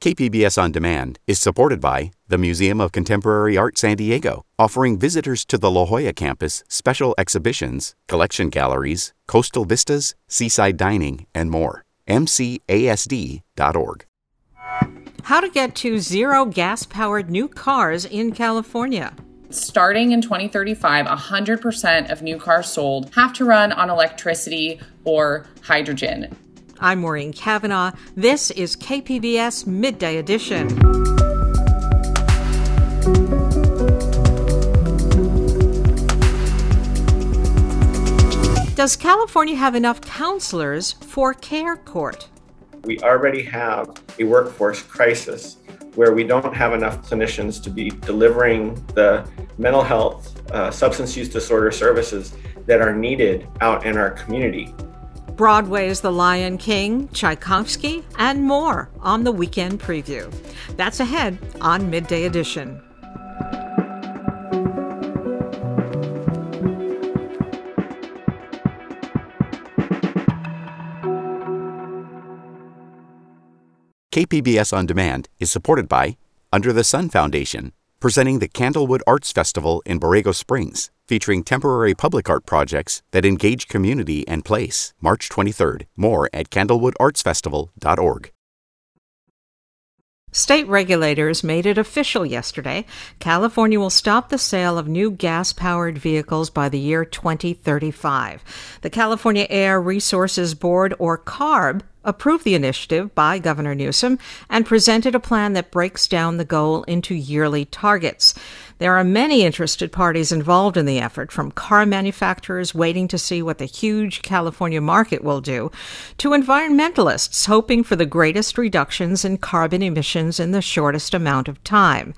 KPBS On Demand is supported by the Museum of Contemporary Art San Diego, offering visitors to the La Jolla campus special exhibitions, collection galleries, coastal vistas, seaside dining, and more. MCASD.org. How to get to zero gas powered new cars in California. Starting in 2035, 100% of new cars sold have to run on electricity or hydrogen. I'm Maureen Cavanaugh. This is KPBS Midday Edition. Does California have enough counselors for care court? We already have a workforce crisis where we don't have enough clinicians to be delivering the mental health, uh, substance use disorder services that are needed out in our community. Broadway's The Lion King, Tchaikovsky, and more on the weekend preview. That's ahead on Midday Edition. KPBS On Demand is supported by Under the Sun Foundation, presenting the Candlewood Arts Festival in Borrego Springs featuring temporary public art projects that engage community and place. March 23rd. More at candlewoodartsfestival.org. State regulators made it official yesterday. California will stop the sale of new gas powered vehicles by the year 2035. The California Air Resources Board, or CARB, approved the initiative by Governor Newsom and presented a plan that breaks down the goal into yearly targets. There are many interested parties involved in the effort, from car manufacturers waiting to see what the huge California market will do, to environmentalists hoping for the greatest reductions in carbon emissions in the shortest amount of time.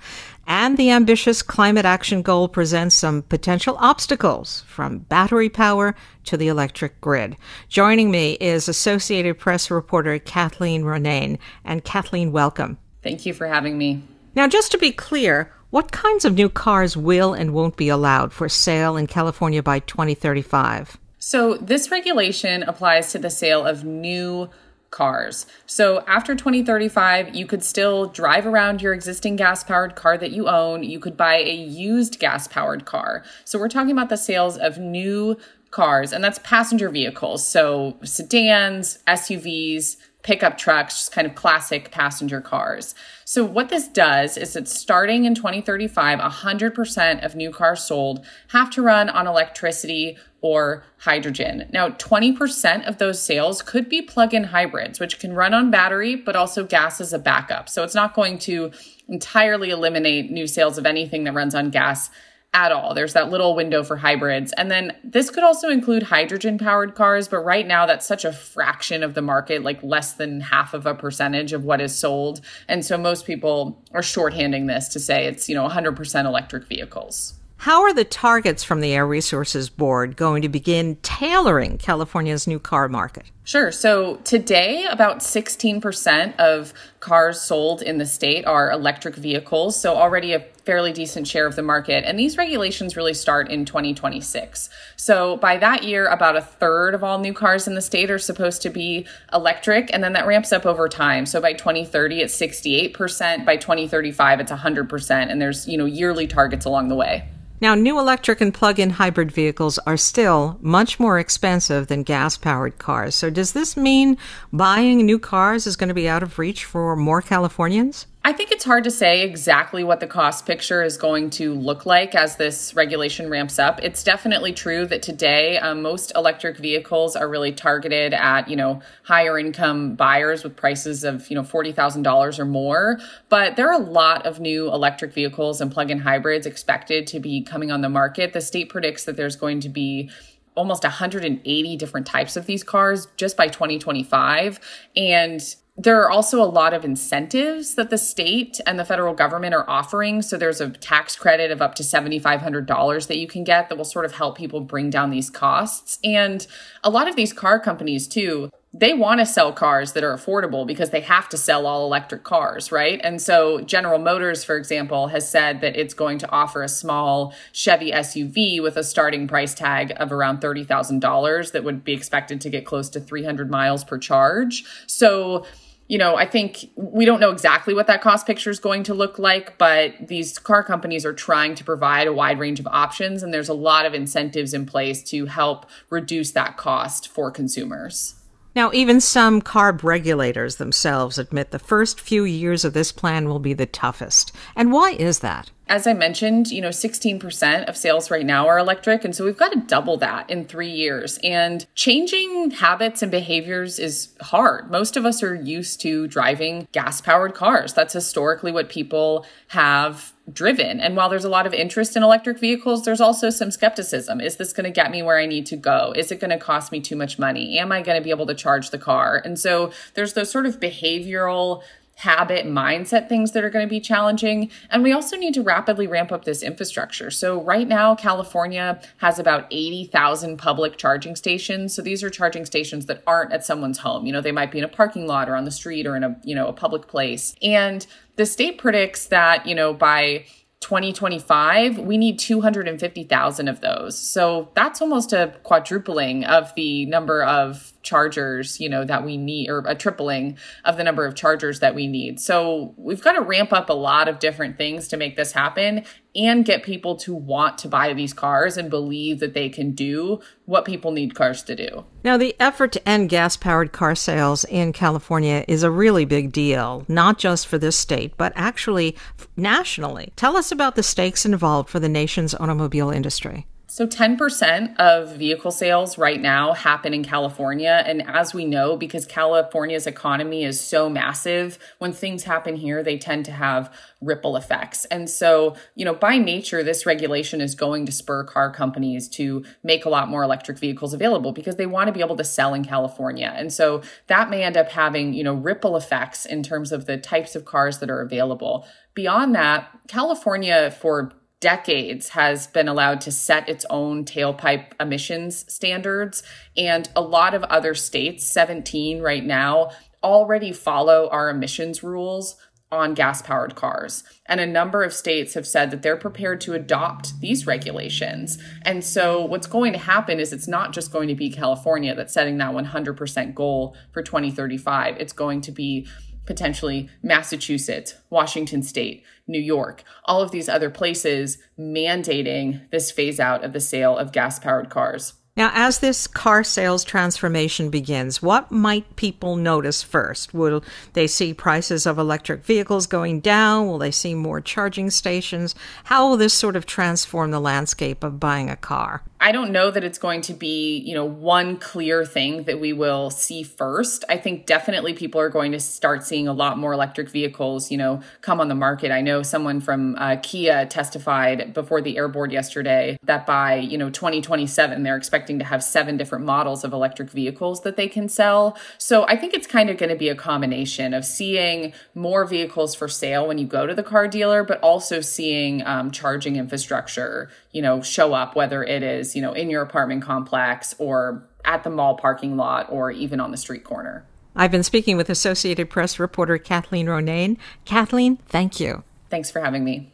And the ambitious climate action goal presents some potential obstacles, from battery power to the electric grid. Joining me is Associated Press reporter Kathleen Ronayne. And Kathleen, welcome. Thank you for having me. Now, just to be clear, what kinds of new cars will and won't be allowed for sale in California by 2035? So, this regulation applies to the sale of new cars. So, after 2035, you could still drive around your existing gas powered car that you own. You could buy a used gas powered car. So, we're talking about the sales of new cars, and that's passenger vehicles. So, sedans, SUVs, pickup trucks, just kind of classic passenger cars. So, what this does is that starting in 2035, 100% of new cars sold have to run on electricity or hydrogen. Now, 20% of those sales could be plug in hybrids, which can run on battery, but also gas as a backup. So, it's not going to entirely eliminate new sales of anything that runs on gas at all. There's that little window for hybrids. And then this could also include hydrogen powered cars, but right now that's such a fraction of the market, like less than half of a percentage of what is sold. And so most people are shorthanding this to say it's, you know, 100% electric vehicles. How are the targets from the Air Resources Board going to begin tailoring California's new car market? Sure. So today, about 16% of cars sold in the state are electric vehicles. So already a fairly decent share of the market. And these regulations really start in 2026. So by that year, about a third of all new cars in the state are supposed to be electric. And then that ramps up over time. So by 2030, it's 68%. By 2035, it's 100%. And there's, you know, yearly targets along the way. Now, new electric and plug in hybrid vehicles are still much more expensive than gas powered cars. So, does this mean buying new cars is going to be out of reach for more Californians? I think it's hard to say exactly what the cost picture is going to look like as this regulation ramps up. It's definitely true that today um, most electric vehicles are really targeted at you know higher income buyers with prices of you know forty thousand dollars or more. But there are a lot of new electric vehicles and plug-in hybrids expected to be coming on the market. The state predicts that there's going to be almost 180 different types of these cars just by 2025 and there are also a lot of incentives that the state and the federal government are offering. So there's a tax credit of up to $7,500 that you can get that will sort of help people bring down these costs. And a lot of these car companies, too, they want to sell cars that are affordable because they have to sell all electric cars, right? And so General Motors, for example, has said that it's going to offer a small Chevy SUV with a starting price tag of around $30,000 that would be expected to get close to 300 miles per charge. So you know, I think we don't know exactly what that cost picture is going to look like, but these car companies are trying to provide a wide range of options, and there's a lot of incentives in place to help reduce that cost for consumers. Now, even some carb regulators themselves admit the first few years of this plan will be the toughest. And why is that? As I mentioned, you know, 16% of sales right now are electric. And so we've got to double that in three years. And changing habits and behaviors is hard. Most of us are used to driving gas powered cars. That's historically what people have driven. And while there's a lot of interest in electric vehicles, there's also some skepticism. Is this going to get me where I need to go? Is it going to cost me too much money? Am I going to be able to charge the car? And so there's those sort of behavioral habit mindset things that are going to be challenging. And we also need to rapidly ramp up this infrastructure. So right now, California has about 80,000 public charging stations. So these are charging stations that aren't at someone's home. You know, they might be in a parking lot or on the street or in a, you know, a public place. And the state predicts that, you know, by 2025, we need 250,000 of those. So that's almost a quadrupling of the number of chargers, you know, that we need, or a tripling of the number of chargers that we need. So we've got to ramp up a lot of different things to make this happen and get people to want to buy these cars and believe that they can do what people need cars to do. Now, the effort to end gas powered car sales in California is a really big deal, not just for this state, but actually nationally. Tell us about the stakes involved for the nation's automobile industry. So 10% of vehicle sales right now happen in California. And as we know, because California's economy is so massive, when things happen here, they tend to have ripple effects. And so, you know, by nature, this regulation is going to spur car companies to make a lot more electric vehicles available because they want to be able to sell in California. And so that may end up having, you know, ripple effects in terms of the types of cars that are available. Beyond that, California for decades has been allowed to set its own tailpipe emissions standards. And a lot of other states, 17 right now, already follow our emissions rules on gas powered cars. And a number of states have said that they're prepared to adopt these regulations. And so, what's going to happen is it's not just going to be California that's setting that 100% goal for 2035. It's going to be potentially Massachusetts, Washington State, New York, all of these other places mandating this phase out of the sale of gas powered cars. Now, as this car sales transformation begins, what might people notice first? Will they see prices of electric vehicles going down? Will they see more charging stations? How will this sort of transform the landscape of buying a car? I don't know that it's going to be, you know, one clear thing that we will see first. I think definitely people are going to start seeing a lot more electric vehicles, you know, come on the market. I know someone from uh, Kia testified before the air board yesterday that by, you know, 2027 they're expecting to have seven different models of electric vehicles that they can sell. So I think it's kind of going to be a combination of seeing more vehicles for sale when you go to the car dealer, but also seeing um, charging infrastructure, you know, show up, whether it is, you know, in your apartment complex or at the mall parking lot or even on the street corner. I've been speaking with Associated Press reporter Kathleen Ronayne. Kathleen, thank you. Thanks for having me.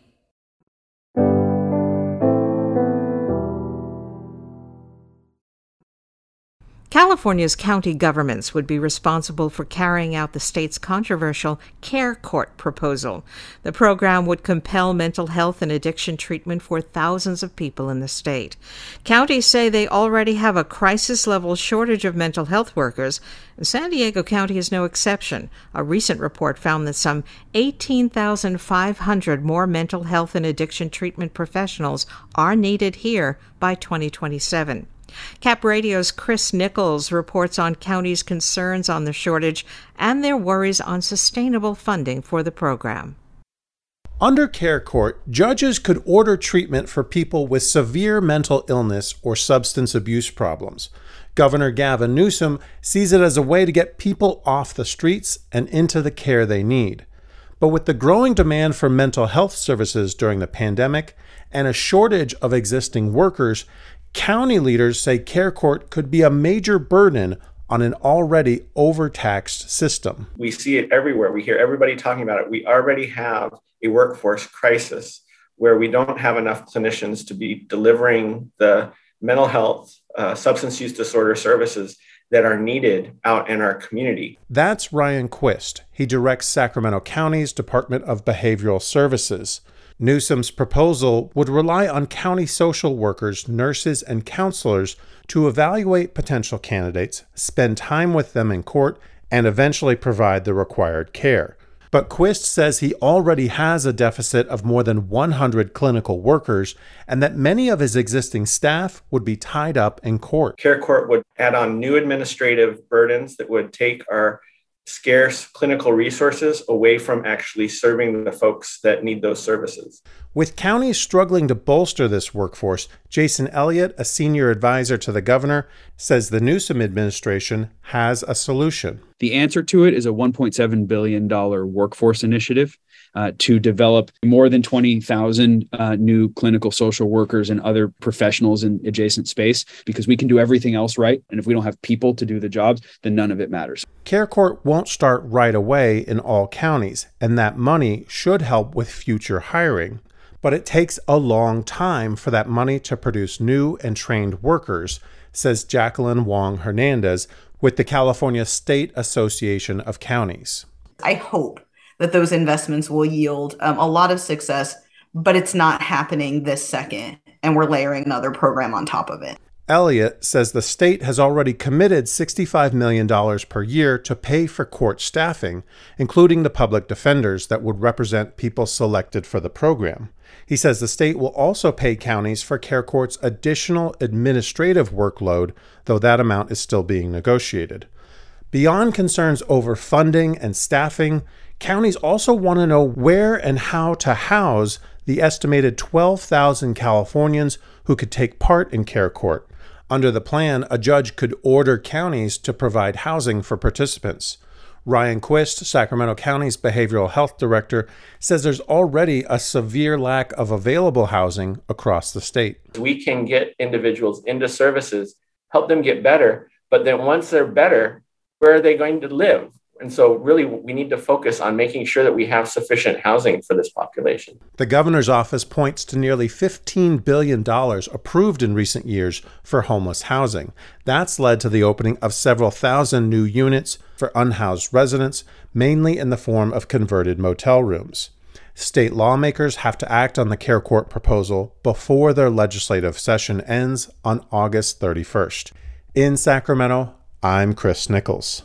California's county governments would be responsible for carrying out the state's controversial Care Court proposal. The program would compel mental health and addiction treatment for thousands of people in the state. Counties say they already have a crisis level shortage of mental health workers, and San Diego County is no exception. A recent report found that some 18,500 more mental health and addiction treatment professionals are needed here by 2027. Cap Radio's Chris Nichols reports on counties' concerns on the shortage and their worries on sustainable funding for the program. Under Care Court, judges could order treatment for people with severe mental illness or substance abuse problems. Governor Gavin Newsom sees it as a way to get people off the streets and into the care they need. But with the growing demand for mental health services during the pandemic and a shortage of existing workers, County leaders say Care Court could be a major burden on an already overtaxed system. We see it everywhere. We hear everybody talking about it. We already have a workforce crisis where we don't have enough clinicians to be delivering the mental health, uh, substance use disorder services that are needed out in our community. That's Ryan Quist. He directs Sacramento County's Department of Behavioral Services. Newsom's proposal would rely on county social workers, nurses, and counselors to evaluate potential candidates, spend time with them in court, and eventually provide the required care. But Quist says he already has a deficit of more than 100 clinical workers and that many of his existing staff would be tied up in court. Care Court would add on new administrative burdens that would take our scarce clinical resources away from actually serving the folks that need those services. With counties struggling to bolster this workforce, Jason Elliott, a senior advisor to the governor, says the Newsom administration has a solution. The answer to it is a $1.7 billion workforce initiative uh, to develop more than 20,000 uh, new clinical social workers and other professionals in adjacent space because we can do everything else right. And if we don't have people to do the jobs, then none of it matters. Care Court won't start right away in all counties, and that money should help with future hiring. But it takes a long time for that money to produce new and trained workers, says Jacqueline Wong Hernandez with the California State Association of Counties. I hope that those investments will yield um, a lot of success, but it's not happening this second. And we're layering another program on top of it. Elliott says the state has already committed $65 million per year to pay for court staffing, including the public defenders that would represent people selected for the program. He says the state will also pay counties for care court's additional administrative workload, though that amount is still being negotiated. Beyond concerns over funding and staffing, Counties also want to know where and how to house the estimated 12,000 Californians who could take part in care court. Under the plan, a judge could order counties to provide housing for participants. Ryan Quist, Sacramento County's behavioral health director, says there's already a severe lack of available housing across the state. We can get individuals into services, help them get better, but then once they're better, where are they going to live? And so, really, we need to focus on making sure that we have sufficient housing for this population. The governor's office points to nearly $15 billion approved in recent years for homeless housing. That's led to the opening of several thousand new units for unhoused residents, mainly in the form of converted motel rooms. State lawmakers have to act on the Care Court proposal before their legislative session ends on August 31st. In Sacramento, I'm Chris Nichols.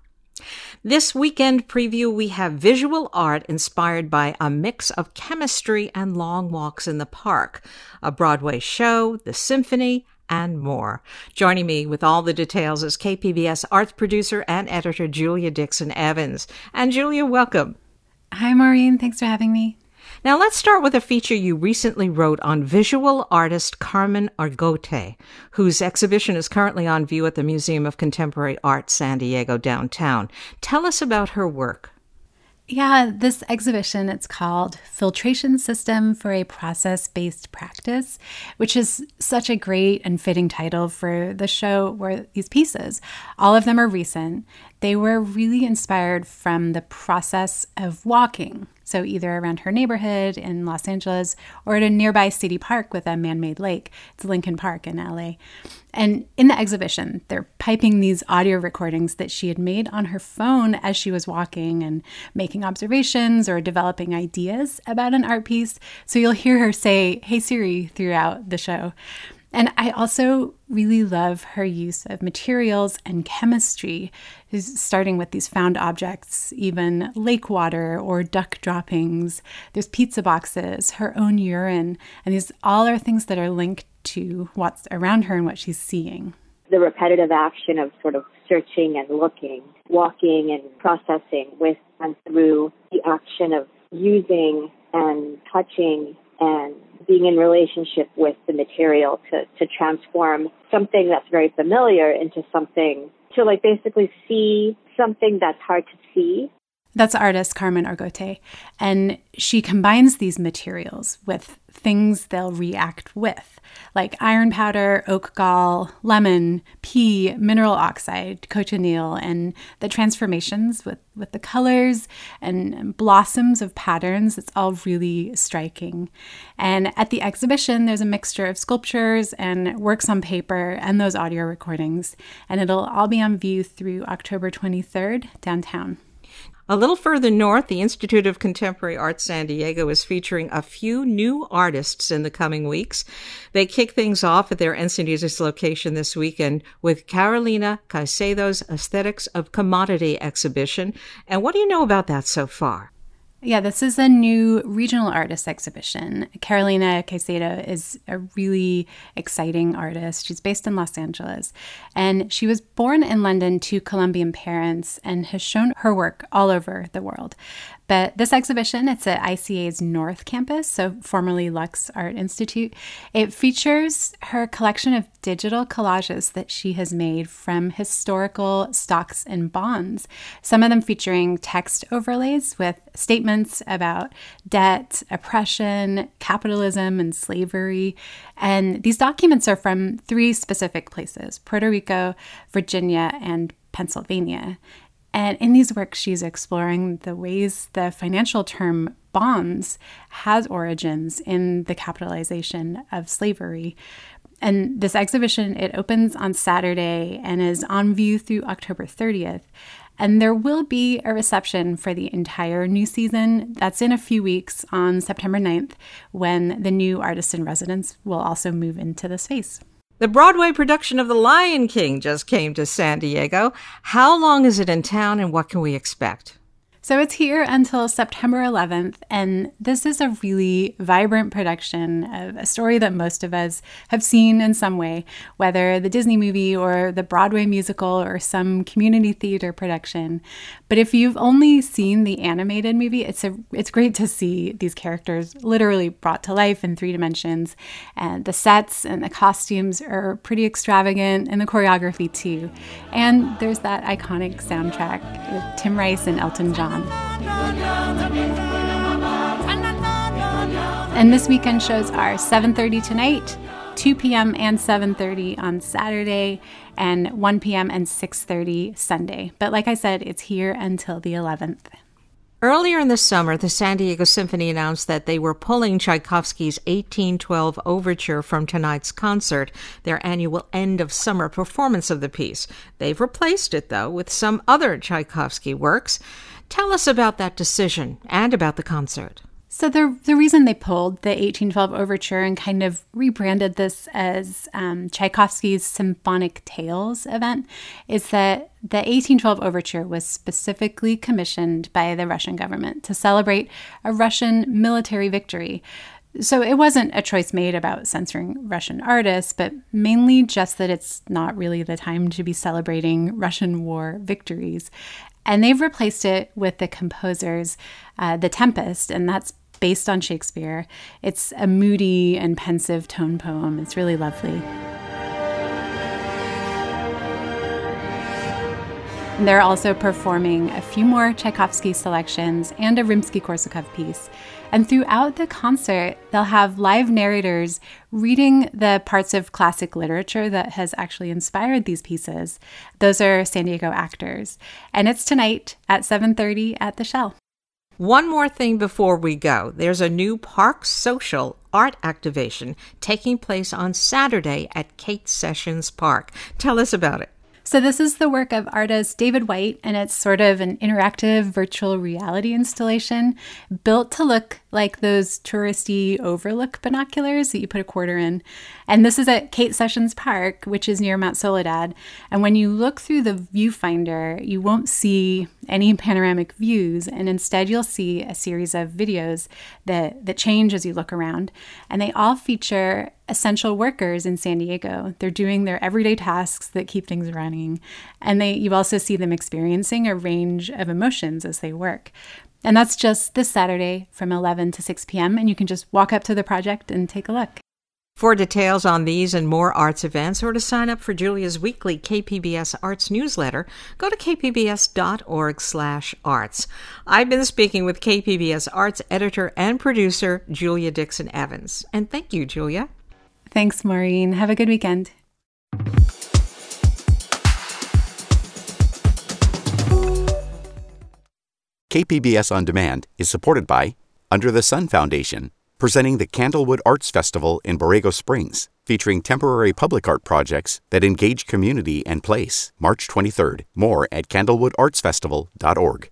This weekend preview, we have visual art inspired by a mix of chemistry and long walks in the park, a Broadway show, the symphony, and more. Joining me with all the details is KPBS arts producer and editor Julia Dixon Evans. And Julia, welcome. Hi, Maureen. Thanks for having me. Now, let's start with a feature you recently wrote on visual artist Carmen Argote, whose exhibition is currently on view at the Museum of Contemporary Art San Diego downtown. Tell us about her work. Yeah, this exhibition, it's called Filtration System for a Process-Based Practice, which is such a great and fitting title for the show where these pieces, all of them are recent. They were really inspired from the process of walking. So, either around her neighborhood in Los Angeles or at a nearby city park with a man made lake. It's Lincoln Park in LA. And in the exhibition, they're piping these audio recordings that she had made on her phone as she was walking and making observations or developing ideas about an art piece. So, you'll hear her say, Hey Siri, throughout the show. And I also really love her use of materials and chemistry, starting with these found objects, even lake water or duck droppings. There's pizza boxes, her own urine, and these all are things that are linked to what's around her and what she's seeing. The repetitive action of sort of searching and looking, walking and processing with and through the action of using and touching and being in relationship with the material to, to transform something that's very familiar into something to like basically see something that's hard to see that's artist Carmen Argote. And she combines these materials with things they'll react with, like iron powder, oak gall, lemon, pea, mineral oxide, cochineal, and the transformations with, with the colors and blossoms of patterns. It's all really striking. And at the exhibition, there's a mixture of sculptures and works on paper and those audio recordings. And it'll all be on view through October 23rd downtown. A little further north, the Institute of Contemporary Art San Diego is featuring a few new artists in the coming weeks. They kick things off at their Encinitas location this weekend with Carolina Caicedo's Aesthetics of Commodity exhibition. And what do you know about that so far? Yeah, this is a new regional artist exhibition. Carolina Caicedo is a really exciting artist. She's based in Los Angeles, and she was born in London to Colombian parents and has shown her work all over the world. But this exhibition, it's at ICA's North Campus, so formerly Lux Art Institute. It features her collection of digital collages that she has made from historical stocks and bonds, some of them featuring text overlays with statements about debt, oppression, capitalism, and slavery. And these documents are from three specific places Puerto Rico, Virginia, and Pennsylvania. And in these works, she's exploring the ways the financial term bonds has origins in the capitalization of slavery. And this exhibition, it opens on Saturday and is on view through October 30th. And there will be a reception for the entire new season. That's in a few weeks on September 9th, when the new artist in residence will also move into the space. The Broadway production of The Lion King just came to San Diego. How long is it in town and what can we expect? So it's here until September 11th, and this is a really vibrant production of a story that most of us have seen in some way, whether the Disney movie or the Broadway musical or some community theater production. But if you've only seen the animated movie, it's a it's great to see these characters literally brought to life in three dimensions. And the sets and the costumes are pretty extravagant, and the choreography too. And there's that iconic soundtrack with Tim Rice and Elton John on. And this weekend shows are 7:30 tonight, 2 p.m. and 7:30 on Saturday, and 1 p.m. and 6:30 Sunday. But like I said, it's here until the 11th. Earlier in the summer, the San Diego Symphony announced that they were pulling Tchaikovsky's 1812 Overture from tonight's concert, their annual end of summer performance of the piece. They've replaced it, though, with some other Tchaikovsky works. Tell us about that decision and about the concert. So the the reason they pulled the 1812 overture and kind of rebranded this as um, Tchaikovsky's Symphonic Tales event is that the 1812 overture was specifically commissioned by the Russian government to celebrate a Russian military victory. So it wasn't a choice made about censoring Russian artists, but mainly just that it's not really the time to be celebrating Russian war victories. And they've replaced it with the composer's uh, The Tempest, and that's based on Shakespeare. It's a moody and pensive tone poem. It's really lovely. They're also performing a few more Tchaikovsky selections and a Rimsky Korsakov piece. And throughout the concert, they'll have live narrators reading the parts of classic literature that has actually inspired these pieces. Those are San Diego actors. And it's tonight at 7:30 at the Shell. One more thing before we go. There's a new Park Social art activation taking place on Saturday at Kate Sessions Park. Tell us about it. So, this is the work of artist David White, and it's sort of an interactive virtual reality installation built to look like those touristy overlook binoculars that you put a quarter in. And this is at Kate Sessions Park, which is near Mount Soledad. And when you look through the viewfinder, you won't see any panoramic views, and instead you'll see a series of videos that, that change as you look around. And they all feature essential workers in San Diego. They're doing their everyday tasks that keep things running. And they you also see them experiencing a range of emotions as they work. And that's just this Saturday from 11 to 6 p.m. And you can just walk up to the project and take a look. For details on these and more arts events or to sign up for Julia's weekly KPBS Arts newsletter, go to kpbs.org/arts. I've been speaking with KPBS Arts editor and producer Julia Dixon Evans. And thank you, Julia. Thanks, Maureen. Have a good weekend. KPBS On Demand is supported by Under the Sun Foundation, presenting the Candlewood Arts Festival in Borrego Springs, featuring temporary public art projects that engage community and place. March 23rd. More at candlewoodartsfestival.org.